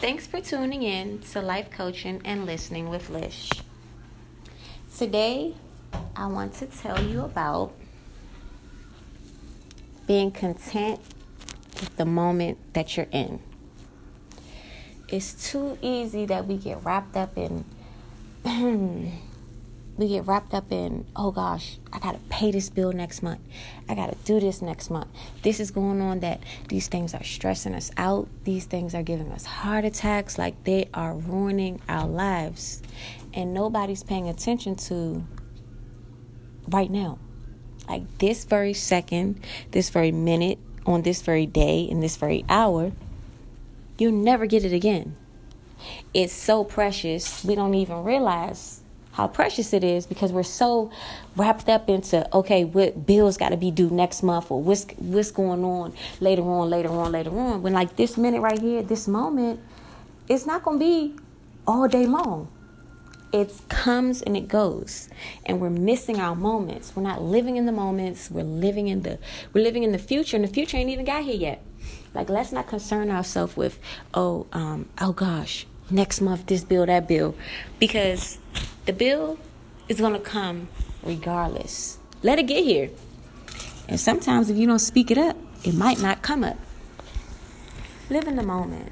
Thanks for tuning in to Life Coaching and Listening with Lish. Today, I want to tell you about being content with the moment that you're in. It's too easy that we get wrapped up in we get wrapped up in, oh gosh, I gotta pay this bill next month. I gotta do this next month. This is going on that these things are stressing us out. These things are giving us heart attacks. Like they are ruining our lives. And nobody's paying attention to right now. Like this very second, this very minute, on this very day, in this very hour, you'll never get it again. It's so precious, we don't even realize how precious it is because we're so wrapped up into okay what bills got to be due next month or what's what's going on later on later on later on. When like this minute right here this moment it's not to be all day long. It comes and it goes. And we're missing our moments. We're not living in the moments. We're living in the we're living in the future and the future ain't even got here yet. Like let's not concern ourselves with oh um oh gosh next month this bill that bill. Because the bill is going to come regardless. Let it get here. And sometimes if you don't speak it up, it might not come up. Live in the moment.